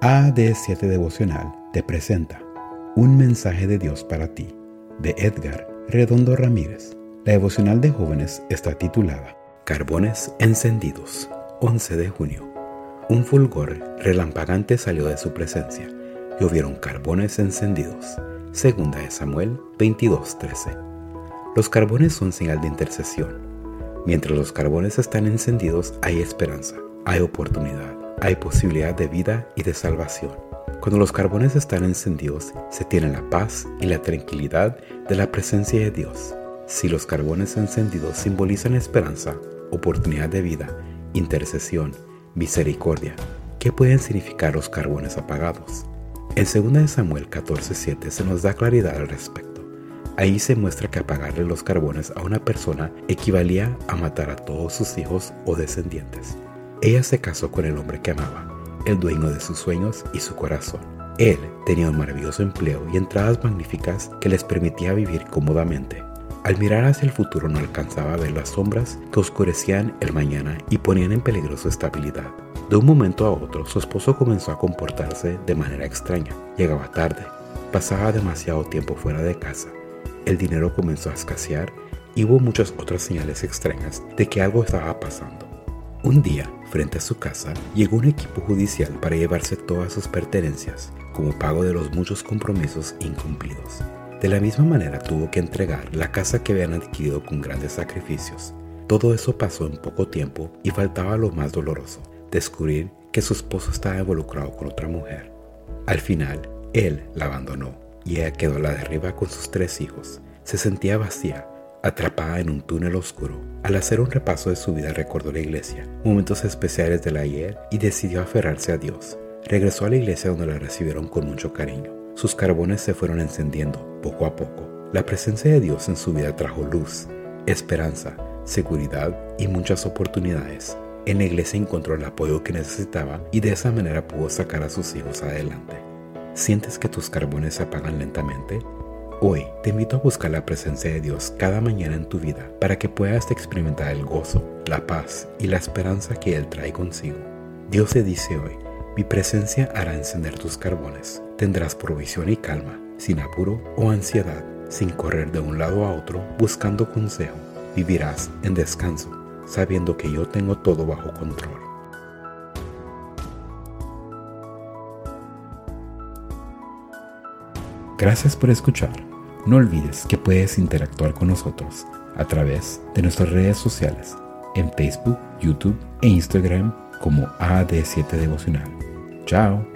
AD7 Devocional te presenta Un mensaje de Dios para ti, de Edgar Redondo Ramírez. La devocional de jóvenes está titulada Carbones encendidos, 11 de junio. Un fulgor relampagante salió de su presencia y hubieron carbones encendidos. Segunda de Samuel 22:13. Los carbones son señal de intercesión. Mientras los carbones están encendidos hay esperanza, hay oportunidad hay posibilidad de vida y de salvación. Cuando los carbones están encendidos, se tiene la paz y la tranquilidad de la presencia de Dios. Si los carbones encendidos simbolizan esperanza, oportunidad de vida, intercesión, misericordia, ¿qué pueden significar los carbones apagados? En 2 Samuel 14:7 se nos da claridad al respecto. Ahí se muestra que apagarle los carbones a una persona equivalía a matar a todos sus hijos o descendientes. Ella se casó con el hombre que amaba, el dueño de sus sueños y su corazón. Él tenía un maravilloso empleo y entradas magníficas que les permitía vivir cómodamente. Al mirar hacia el futuro no alcanzaba a ver las sombras que oscurecían el mañana y ponían en peligro su estabilidad. De un momento a otro, su esposo comenzó a comportarse de manera extraña. Llegaba tarde, pasaba demasiado tiempo fuera de casa, el dinero comenzó a escasear y hubo muchas otras señales extrañas de que algo estaba pasando. Un día, frente a su casa, llegó un equipo judicial para llevarse todas sus pertenencias, como pago de los muchos compromisos incumplidos. De la misma manera tuvo que entregar la casa que habían adquirido con grandes sacrificios. Todo eso pasó en poco tiempo y faltaba lo más doloroso, descubrir que su esposo estaba involucrado con otra mujer. Al final, él la abandonó y ella quedó a la derriba con sus tres hijos. Se sentía vacía, atrapada en un túnel oscuro. Al hacer un repaso de su vida recordó la iglesia, momentos especiales del ayer y decidió aferrarse a Dios. Regresó a la iglesia donde la recibieron con mucho cariño. Sus carbones se fueron encendiendo poco a poco. La presencia de Dios en su vida trajo luz, esperanza, seguridad y muchas oportunidades. En la iglesia encontró el apoyo que necesitaba y de esa manera pudo sacar a sus hijos adelante. ¿Sientes que tus carbones se apagan lentamente? Hoy te invito a buscar la presencia de Dios cada mañana en tu vida para que puedas experimentar el gozo, la paz y la esperanza que Él trae consigo. Dios te dice hoy, mi presencia hará encender tus carbones. Tendrás provisión y calma, sin apuro o ansiedad, sin correr de un lado a otro buscando consejo. Vivirás en descanso, sabiendo que yo tengo todo bajo control. Gracias por escuchar. No olvides que puedes interactuar con nosotros a través de nuestras redes sociales en Facebook, YouTube e Instagram como AD7 Devocional. Chao.